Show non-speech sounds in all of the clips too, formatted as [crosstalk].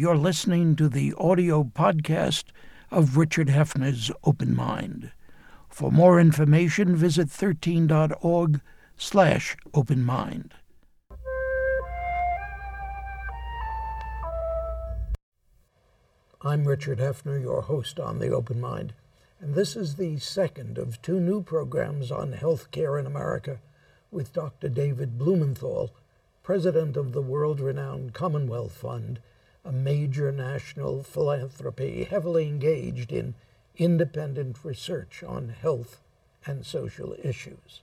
You're listening to the audio podcast of Richard Heffner's Open Mind. For more information, visit 13.org slash open mind. I'm Richard Hefner, your host on The Open Mind, and this is the second of two new programs on healthcare in America with Dr. David Blumenthal, president of the world renowned Commonwealth Fund a major national philanthropy heavily engaged in independent research on health and social issues.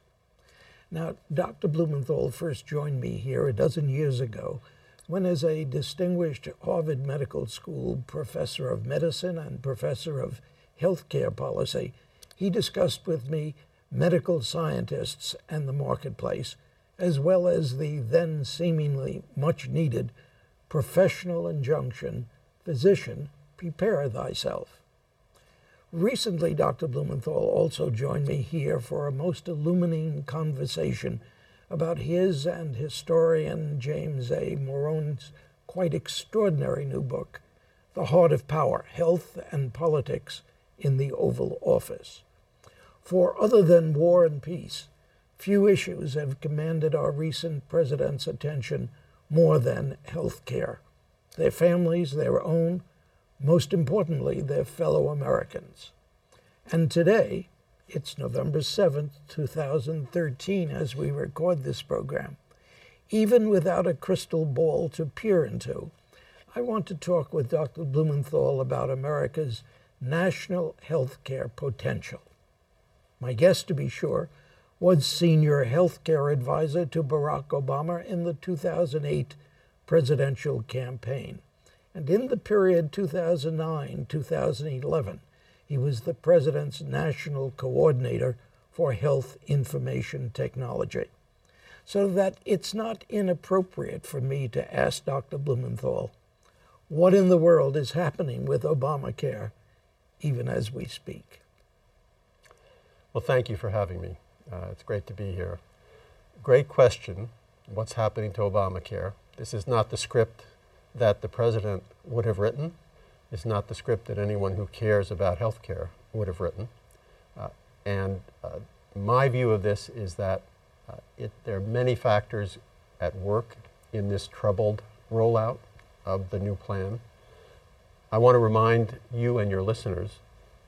Now, Dr. Blumenthal first joined me here a dozen years ago when, as a distinguished Harvard Medical School professor of medicine and professor of healthcare policy, he discussed with me medical scientists and the marketplace, as well as the then seemingly much needed professional injunction, physician, prepare thyself. Recently, Dr. Blumenthal also joined me here for a most illuminating conversation about his and historian James A. Morone's quite extraordinary new book, The Heart of Power Health and Politics in the Oval Office. For other than war and peace, few issues have commanded our recent president's attention more than health care. Their families, their own, most importantly, their fellow Americans. And today, it's November 7th, 2013, as we record this program. Even without a crystal ball to peer into, I want to talk with Dr. Blumenthal about America's national health care potential. My guest, to be sure, was senior health care advisor to Barack Obama in the 2008 presidential campaign. And in the period 2009 2011, he was the president's national coordinator for health information technology. So that it's not inappropriate for me to ask Dr. Blumenthal, what in the world is happening with Obamacare, even as we speak? Well, thank you for having me. Uh, it's great to be here. Great question. What's happening to Obamacare? This is not the script that the president would have written. It's not the script that anyone who cares about health care would have written. Uh, and uh, my view of this is that uh, it, there are many factors at work in this troubled rollout of the new plan. I want to remind you and your listeners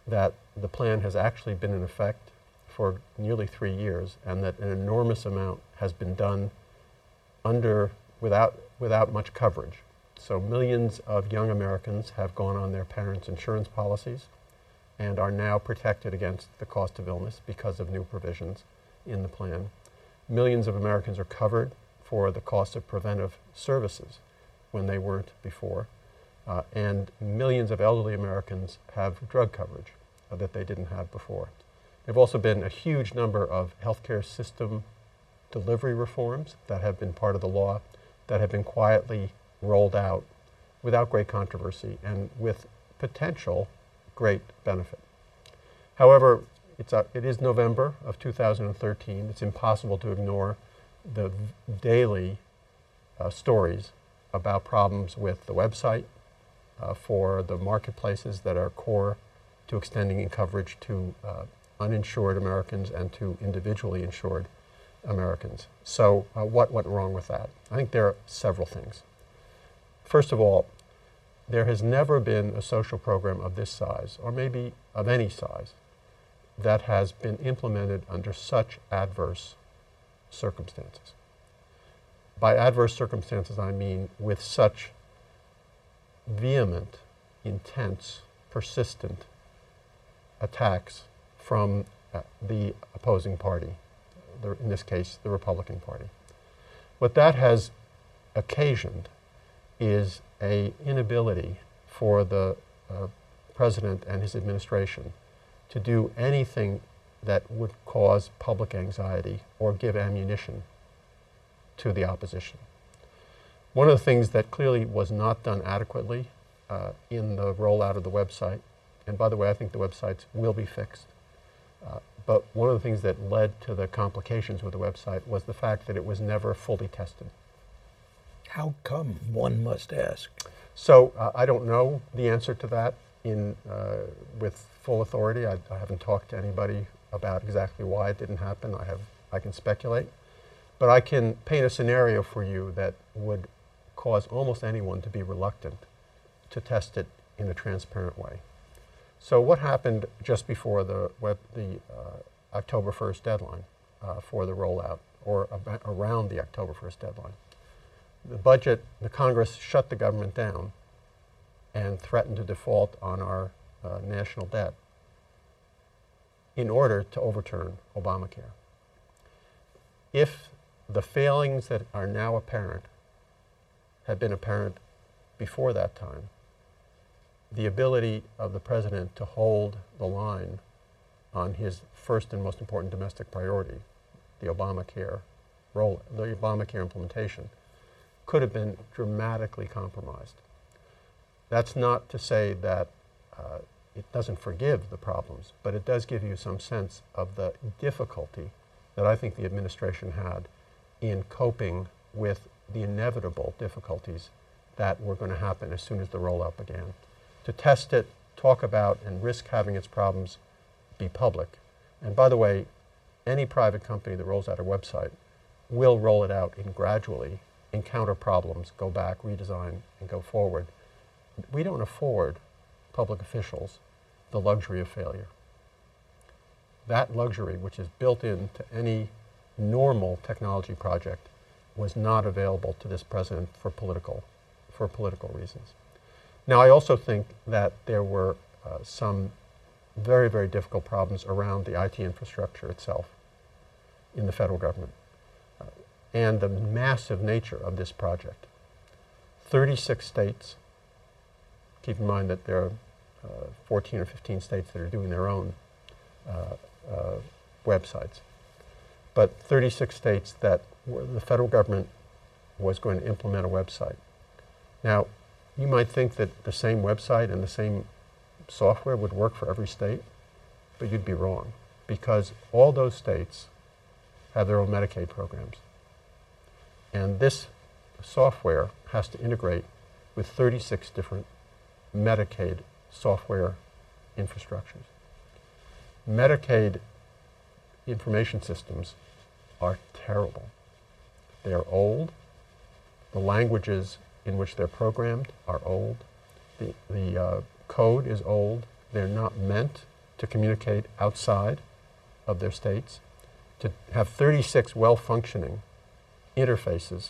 that the plan has actually been in effect for nearly three years, and that an enormous amount has been done under without without much coverage. So millions of young Americans have gone on their parents' insurance policies and are now protected against the cost of illness because of new provisions in the plan. Millions of Americans are covered for the cost of preventive services when they weren't before. Uh, and millions of elderly Americans have drug coverage uh, that they didn't have before. There have also been a huge number of healthcare system delivery reforms that have been part of the law that have been quietly rolled out without great controversy and with potential great benefit. However, it's a, it is November of 2013. It's impossible to ignore the daily uh, stories about problems with the website uh, for the marketplaces that are core to extending coverage to uh, uninsured Americans and to individually insured Americans. So, uh, what went wrong with that? I think there are several things. First of all, there has never been a social program of this size, or maybe of any size, that has been implemented under such adverse circumstances. By adverse circumstances, I mean with such vehement, intense, persistent attacks from uh, the opposing party, the, in this case, the Republican Party. What that has occasioned is a inability for the uh, president and his administration to do anything that would cause public anxiety or give ammunition to the opposition. One of the things that clearly was not done adequately uh, in the rollout of the website, and by the way, I think the websites will be fixed, uh, but one of the things that led to the complications with the website was the fact that it was never fully tested. How come, one must ask? So uh, I don't know the answer to that in, uh, with full authority. I, I haven't talked to anybody about exactly why it didn't happen. I, have, I can speculate. But I can paint a scenario for you that would cause almost anyone to be reluctant to test it in a transparent way. So what happened just before the, web, the uh, October 1st deadline uh, for the rollout, or around the October 1st deadline? The budget, the Congress shut the government down and threatened to default on our uh, national debt in order to overturn Obamacare. If the failings that are now apparent had been apparent before that time, the ability of the president to hold the line on his first and most important domestic priority, the Obamacare roll, the Obamacare implementation, could have been dramatically compromised. That's not to say that uh, it doesn't forgive the problems, but it does give you some sense of the difficulty that I think the administration had in coping with the inevitable difficulties that were going to happen as soon as the rollout began. To test it, talk about, and risk having its problems be public. And by the way, any private company that rolls out a website will roll it out in gradually, encounter problems, go back, redesign, and go forward. We don't afford public officials the luxury of failure. That luxury, which is built into any normal technology project, was not available to this president for political, for political reasons. Now, I also think that there were uh, some very, very difficult problems around the IT infrastructure itself in the federal government uh, and the massive nature of this project. 36 states, keep in mind that there are uh, 14 or 15 states that are doing their own uh, uh, websites, but 36 states that the federal government was going to implement a website. Now, you might think that the same website and the same software would work for every state, but you'd be wrong because all those states have their own Medicaid programs. And this software has to integrate with 36 different Medicaid software infrastructures. Medicaid information systems are terrible. They are old. The languages in which they're programmed are old. The, the uh, code is old. They're not meant to communicate outside of their states. To have 36 well functioning interfaces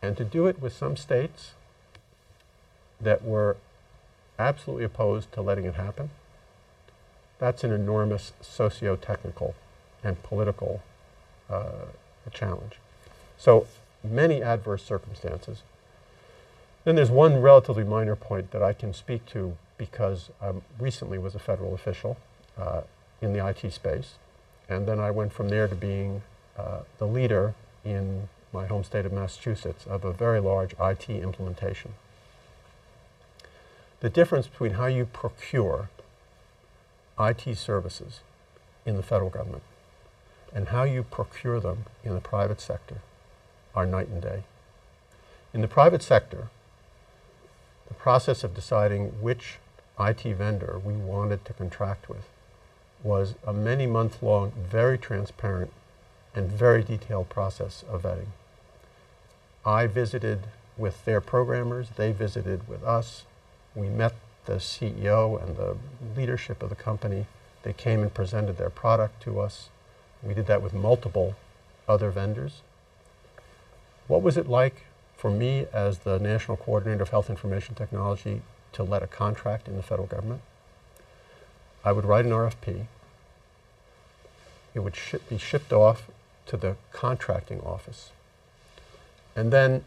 and to do it with some states that were absolutely opposed to letting it happen, that's an enormous socio technical and political uh, challenge. So many adverse circumstances. Then there's one relatively minor point that I can speak to because I recently was a federal official uh, in the IT space. And then I went from there to being uh, the leader in my home state of Massachusetts of a very large IT implementation. The difference between how you procure IT services in the federal government and how you procure them in the private sector are night and day. In the private sector, the process of deciding which IT vendor we wanted to contract with was a many month long, very transparent, and very detailed process of vetting. I visited with their programmers, they visited with us. We met the CEO and the leadership of the company. They came and presented their product to us. We did that with multiple other vendors. What was it like for me as the National Coordinator of Health Information Technology to let a contract in the federal government? I would write an RFP. It would be shipped off to the contracting office. And then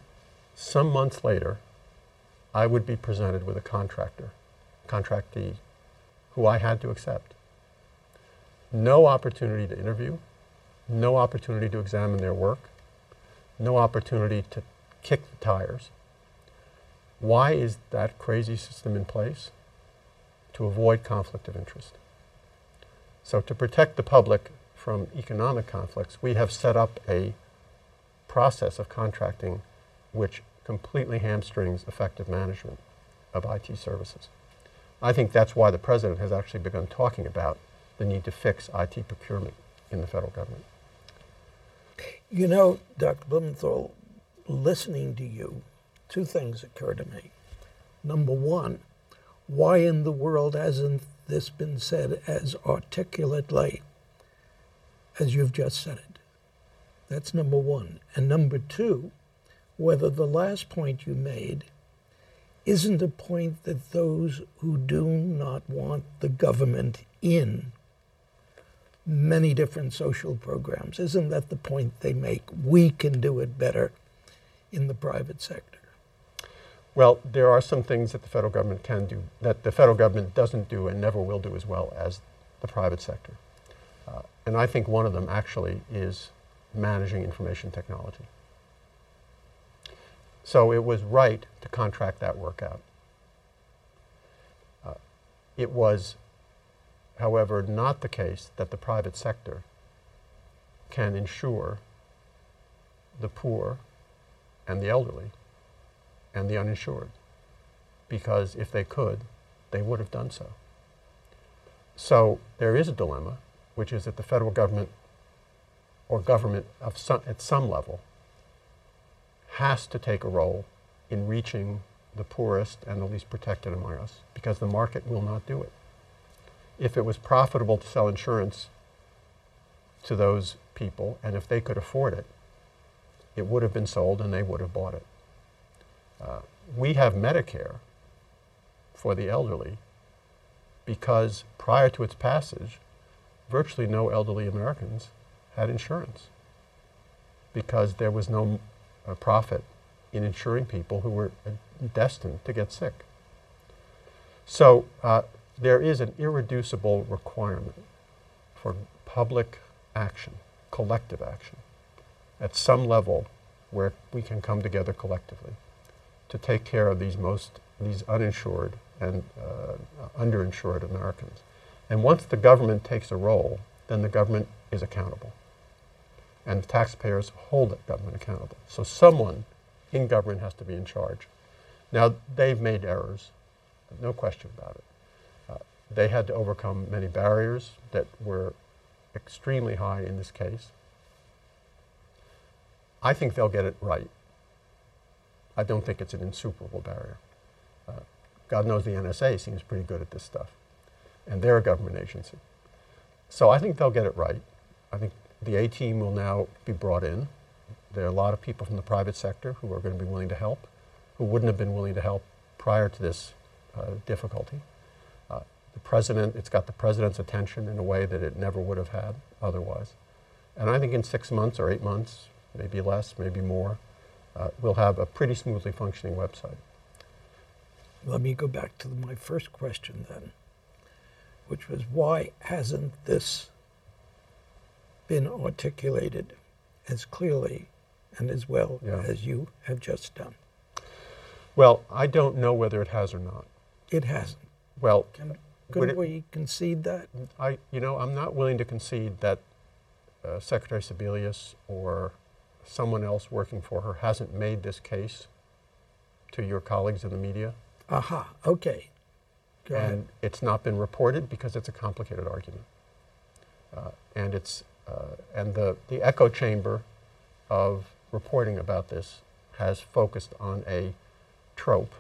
some months later, I would be presented with a contractor, contractee, who I had to accept no opportunity to interview, no opportunity to examine their work, no opportunity to kick the tires. Why is that crazy system in place? To avoid conflict of interest. So, to protect the public from economic conflicts, we have set up a process of contracting which completely hamstrings effective management. of IT services. I think that's why the president has actually begun talking about the need to fix IT procurement in the federal government. You know, Dr. Blumenthal, listening to you, two things occur to me. Number one, why in the world hasn't this been said as articulately as you've just said it? That's number one. And number two, whether the last point you made isn't a point that those who do not want the government in many different social programs, isn't that the point they make? We can do it better in the private sector. Well, there are some things that the federal government can do that the federal government doesn't do and never will do as well as the private sector. Uh, and I think one of them actually is managing information technology. So it was right to contract that work out. Uh, it was, however, not the case that the private sector can ensure the poor and the elderly and the uninsured. Because if they could, they would have done so. So there is a dilemma, which is that the federal government or government some, at some level has to take a role in reaching the poorest and the least protected among us because the market will not do it. If it was profitable to sell insurance to those people and if they could afford it, it would have been sold and they would have bought it. Uh, we have Medicare for the elderly because prior to its passage, virtually no elderly Americans had insurance because there was no uh, profit in insuring people who were uh, destined to get sick. So uh, there is an irreducible requirement for public action, collective action, at some level where we can come together collectively to take care of these most these uninsured and uh, underinsured Americans. And once the government takes a role, then the government is accountable. And the taxpayers hold the government accountable. So someone in government has to be in charge. Now, they've made errors, no question about it. Uh, they had to overcome many barriers that were extremely high in this case. I think they'll get it right. I don't think it's an insuperable barrier. Uh, God knows the NSA seems pretty good at this stuff, and they're a government agency. So I think they'll get it right. I think the A team will now be brought in. There are a lot of people from the private sector who are going to be willing to help, who wouldn't have been willing to help prior to this uh, difficulty. Uh, the president, it's got the president's attention in a way that it never would have had otherwise. And I think in six months or eight months, maybe less, maybe more, uh, we'll have a pretty smoothly functioning website. Let me go back to my first question then, which was why hasn't this been articulated as clearly and as well yeah. as you have just done? Well, I don't know whether it has or not. It hasn't. Well, Can, could we concede that? I, you know, I'm not willing to concede that uh, Secretary Sebelius or someone else working for her hasn't made this case to your colleagues in the media. Aha, okay. Go and ahead. it's not been reported because it's a complicated argument. Uh, and it's, uh, and the, the echo chamber of reporting about this has focused on a trope,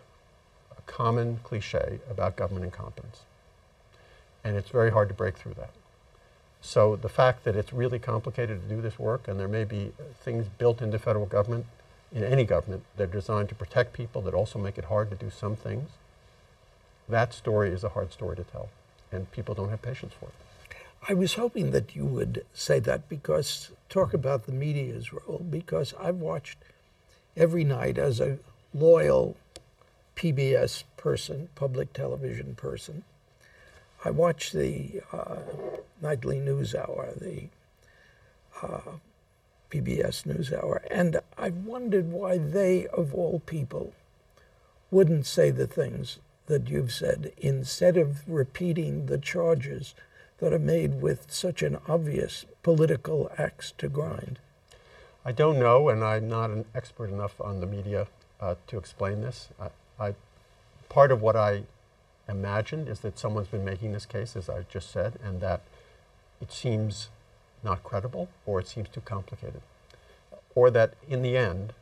a common cliche about government incompetence. And it's very hard to break through that. So the fact that it's really complicated to do this work and there may be things built into federal government, in any government, that are designed to protect people that also make it hard to do some things, that story is a hard story to tell. And people don't have patience for it. I was hoping that you would say that because talk about the media's role, because I've watched every night as a loyal PBS person, public television person, I watch the uh, nightly news hour, the uh, PBS news hour, and I wondered why they, of all people, wouldn't say the things that you've said instead of repeating the charges that are made with such an obvious political axe to grind. I don't know, and I'm not an expert enough on the media uh, to explain this. I, I part of what I imagined is that someone's been making this case, as I just said, and that it seems not credible or it seems too complicated. Or that in the end,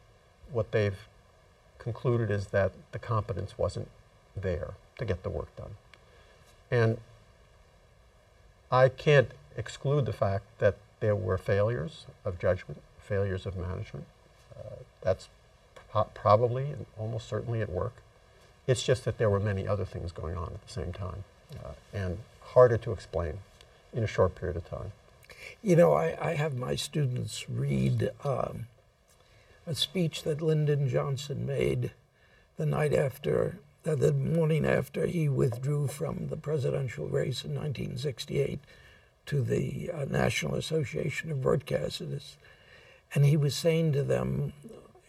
what they've concluded is that the competence wasn't there to get the work done. And I can't exclude the fact that there were failures of judgment, failures of management. Uh, that's pro- probably and almost certainly at work. It's just that there were many other things going on at the same time uh, and harder to explain in a short period of time. You know, I, I have my students read um, a speech that Lyndon Johnson made the night after, uh, the morning after he withdrew from the presidential race in 1968 to the uh, National Association of Broadcasters. And he was saying to them,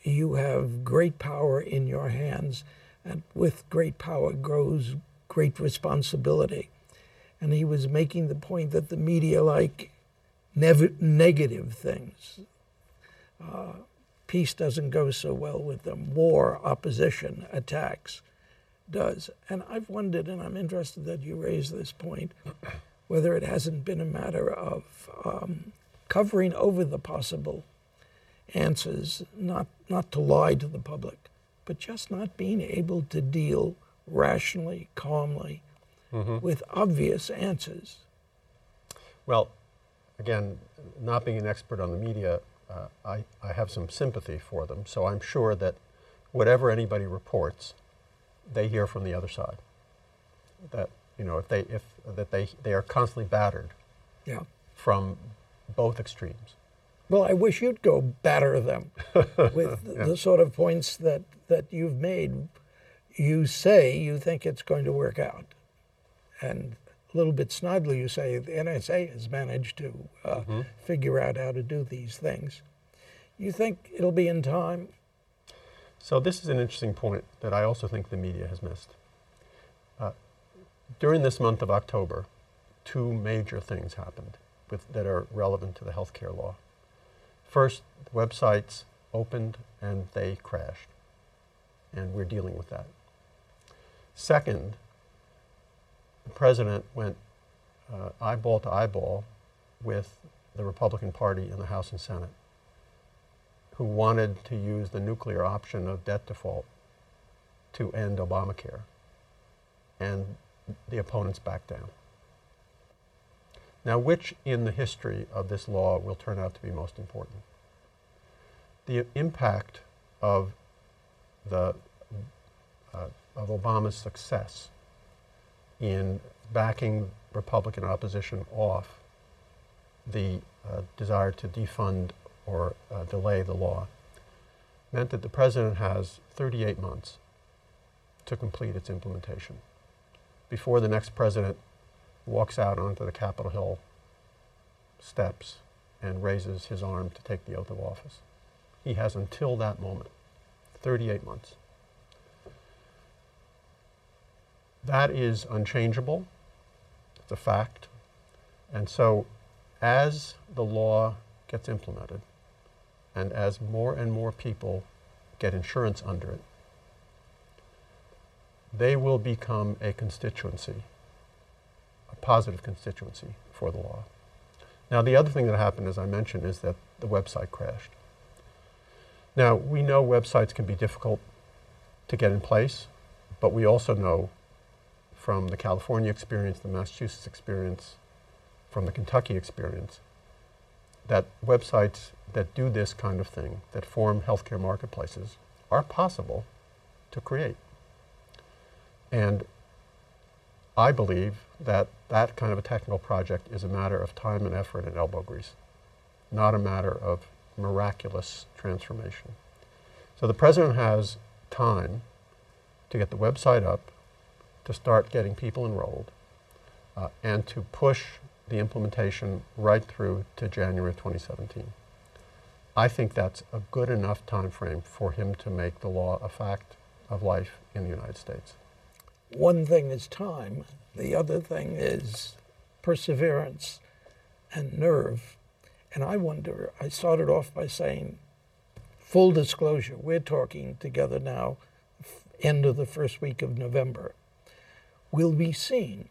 You have great power in your hands, and with great power grows great responsibility. And he was making the point that the media like nev- negative things. Uh, peace doesn't go so well with them. War, opposition, attacks does. And I've wondered, and I'm interested that you raise this point, [coughs] whether it hasn't been a matter of um, covering over the possible answers, not, not to lie to the public, but just not being able to deal rationally, calmly, mm-hmm. with obvious answers. Well, again, not being an expert on the media, uh, I, I have some sympathy for them. So I'm sure that whatever anybody reports, they hear from the other side. That you know, if they if that they they are constantly battered. Yeah. From both extremes. Well, I wish you'd go batter them [laughs] with yeah. the sort of points that that you've made. You say you think it's going to work out, and a little bit snidely, you say the NSA has managed to uh, mm-hmm. figure out how to do these things. You think it'll be in time? So, this is an interesting point that I also think the media has missed. Uh, during this month of October, two major things happened with, that are relevant to the healthcare law. First, websites opened and they crashed, and we're dealing with that. Second, the president went uh, eyeball to eyeball with the Republican Party in the House and Senate, who wanted to use the nuclear option of debt default to end Obamacare. And the opponents backed down. Now, which in the history of this law will turn out to be most important? The impact of, the, uh, of Obama's success in backing Republican opposition off the uh, desire to defund or uh, delay the law meant that the president has 38 months to complete its implementation before the next president walks out onto the Capitol Hill steps and raises his arm to take the oath of office. He has until that moment, 38 months. That is unchangeable. It's a fact. And so, as the law gets implemented, and as more and more people get insurance under it, they will become a constituency, a positive constituency for the law. Now, the other thing that happened, as I mentioned, is that the website crashed. Now, we know websites can be difficult to get in place, but we also know from the California experience, the Massachusetts experience, from the Kentucky experience, that websites that do this kind of thing, that form healthcare marketplaces, are possible to create. And I believe that that kind of a technical project is a matter of time and effort and elbow grease, not a matter of miraculous transformation. So the president has time to get the website up, to start getting people enrolled uh, and to push the implementation right through to January 2017. I think that's a good enough time frame for him to make the law a fact of life in the United States. One thing is time, the other thing is perseverance and nerve. And I wonder, I started off by saying, full disclosure, we're talking together now end of the first week of November, We'll be seen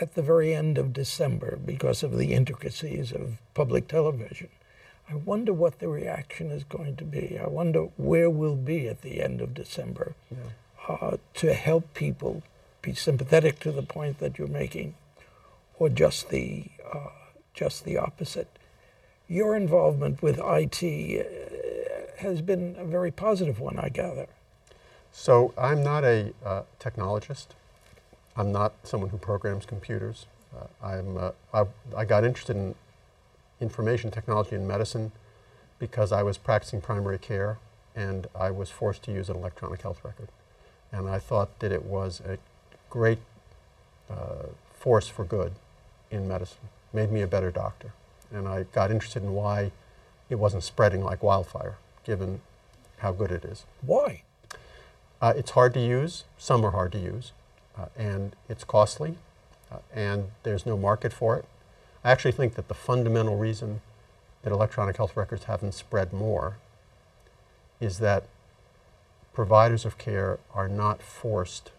at the very end of December because of the intricacies of public television. I wonder what the reaction is going to be. I wonder where we'll be at the end of December yeah. Uh, to help people be sympathetic to the point that you're making, or just the uh, just the opposite. Your involvement with IT uh, has been a very positive one, I gather. So I'm not a uh, technologist. I'm not someone who programs computers. Uh, I'm, I, I, got interested in information technology and medicine because I was practicing primary care and I was forced to use an electronic health record. And I thought that it was a great uh, force for good in medicine, made me a better doctor. And I got interested in why it wasn't spreading like wildfire, given how good it is. Why? Uh, it's hard to use. Some are hard to use uh, and it's costly, uh, and there's no market for it. I actually think that the fundamental reason that electronic health records haven't spread more is that providers of care are not forced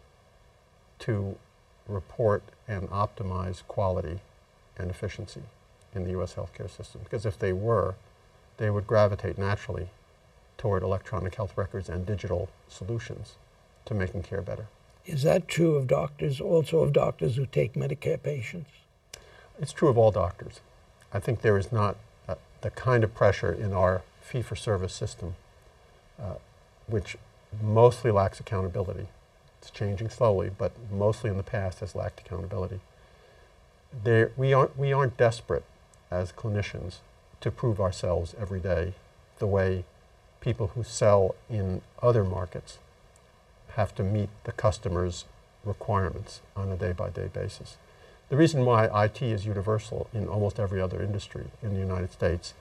to report and optimize quality and efficiency in the U.S. healthcare system. Because if they were, they would gravitate naturally toward electronic health records and digital solutions to making care better. Is that true of doctors, also of doctors who take Medicare patients? It's true of all doctors. I think there is not uh, the kind of pressure in our fee for service system, uh, which mostly lacks accountability. It's changing slowly, but mostly in the past has lacked accountability. There, we, aren't, we aren't desperate as clinicians to prove ourselves every day the way people who sell in other markets have to meet the customer's requirements on a day-by-day basis. The reason why IT is universal in almost every other industry in the United States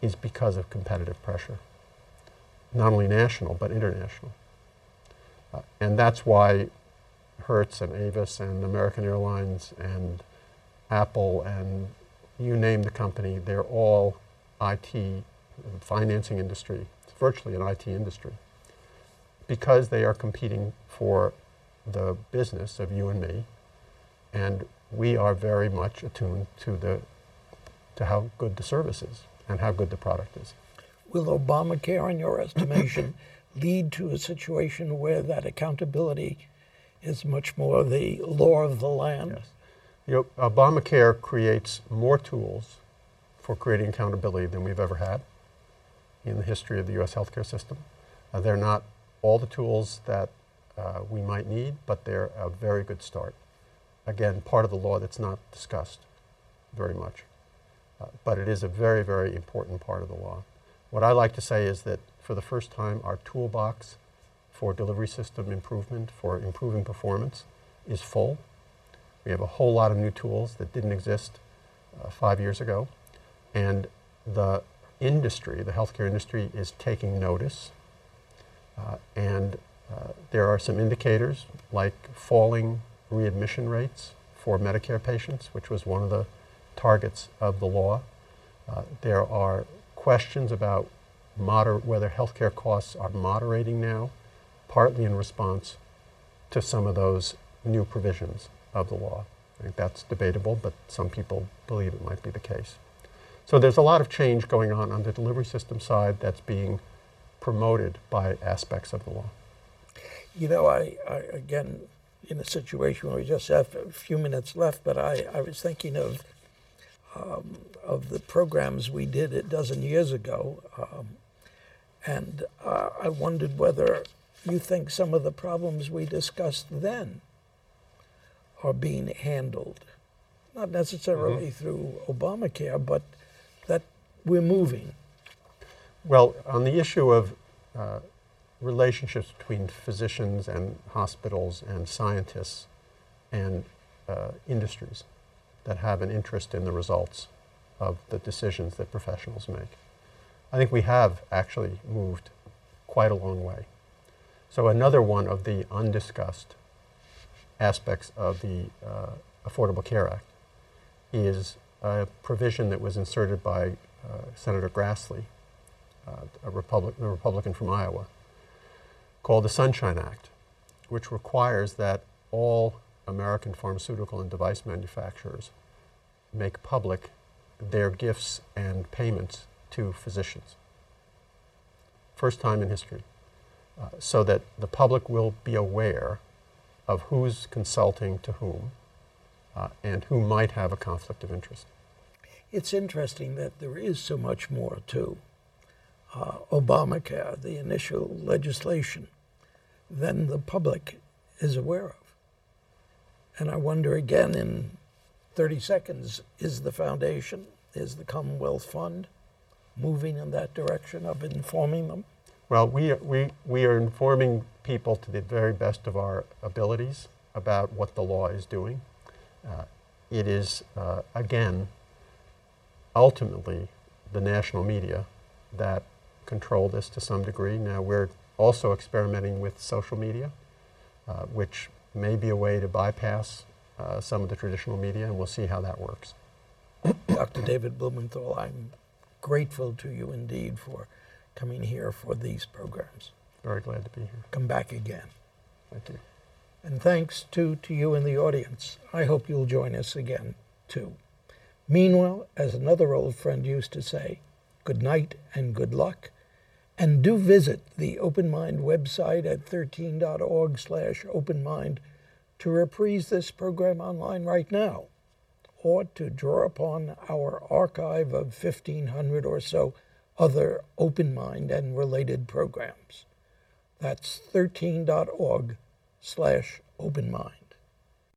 is because of competitive pressure, not only national but international. Uh, and that's why Hertz and Avis and American Airlines and Apple and you name the company, they're all IT, financing industry. It's virtually an IT industry because they are competing for the business of you and me, and we are very much attuned to the to how good the service is and how good the product is. Will Obamacare, in your estimation, [laughs] lead to a situation where that accountability is much more the law of the land? Yes. You know, Obamacare creates more tools for creating accountability than we've ever had in the history of the U.S. healthcare system. Uh, they're not all the tools that uh, we might need, but they're a very good start. Again, part of the law that's not discussed very much. Uh, but it is a very, very important part of the law. What I like to say is that for the first time, our toolbox for delivery system improvement, for improving performance, is full. We have a whole lot of new tools that didn't exist uh, five years ago. And the industry, the healthcare industry, is taking notice uh, and uh, there are some indicators like falling readmission rates for Medicare patients, which was one of the targets of the law. Uh, there are questions about moder- whether healthcare costs are moderating now, partly in response to some of those new provisions of the law. I think that's debatable, but some people believe it might be the case. So there's a lot of change going on on the delivery system side that's being promoted by aspects of the law. You know, I, I again, in a situation where we just have a few minutes left, but I, I was thinking of um, of the programs we did a dozen years ago, um, and uh, I wondered whether you think some of the problems we discussed then are being handled, not necessarily mm-hmm. through Obamacare, but that we're moving. Well, on the issue of uh, relationships between physicians and hospitals and scientists and uh, industries that have an interest in the results of the decisions that professionals make. I think we have actually moved quite a long way. So another one of the undiscussed aspects of the uh, Affordable Care Act is a provision that was inserted by uh, Senator Grassley uh, a Republic, the Republican from Iowa, called the Sunshine Act, which requires that all American pharmaceutical and device manufacturers make public their gifts and payments to physicians. First time in history. Uh, so that the public will be aware of who's consulting to whom uh, and who might have a conflict of interest. It's interesting that there is so much more to uh, Obamacare, the initial legislation, than the public is aware of. And I wonder again in 30 seconds is the foundation, is the Commonwealth Fund moving in that direction of informing them? Well, we, we, we are informing people to the very best of our abilities about what the law is doing. Uh, it is, uh, again, ultimately the national media that control this to some degree. Now, we're also experimenting with social media, uh, which may be a way to bypass uh, some of the traditional media, and we'll see how that works. [coughs] Dr. David Blumenthal, I'm grateful to you indeed for coming here for these programs. Very glad to be here. Come back again. Thank you. And thanks to, to you in the audience. I hope you'll join us again, too. Meanwhile, as another old friend used to say, good night and good luck. And do visit the Open Mind website at 13.org slash openmind to reprise this program online right now or to draw upon our archive of 1,500 or so other Open Mind and related programs. That's 13.org slash openmind.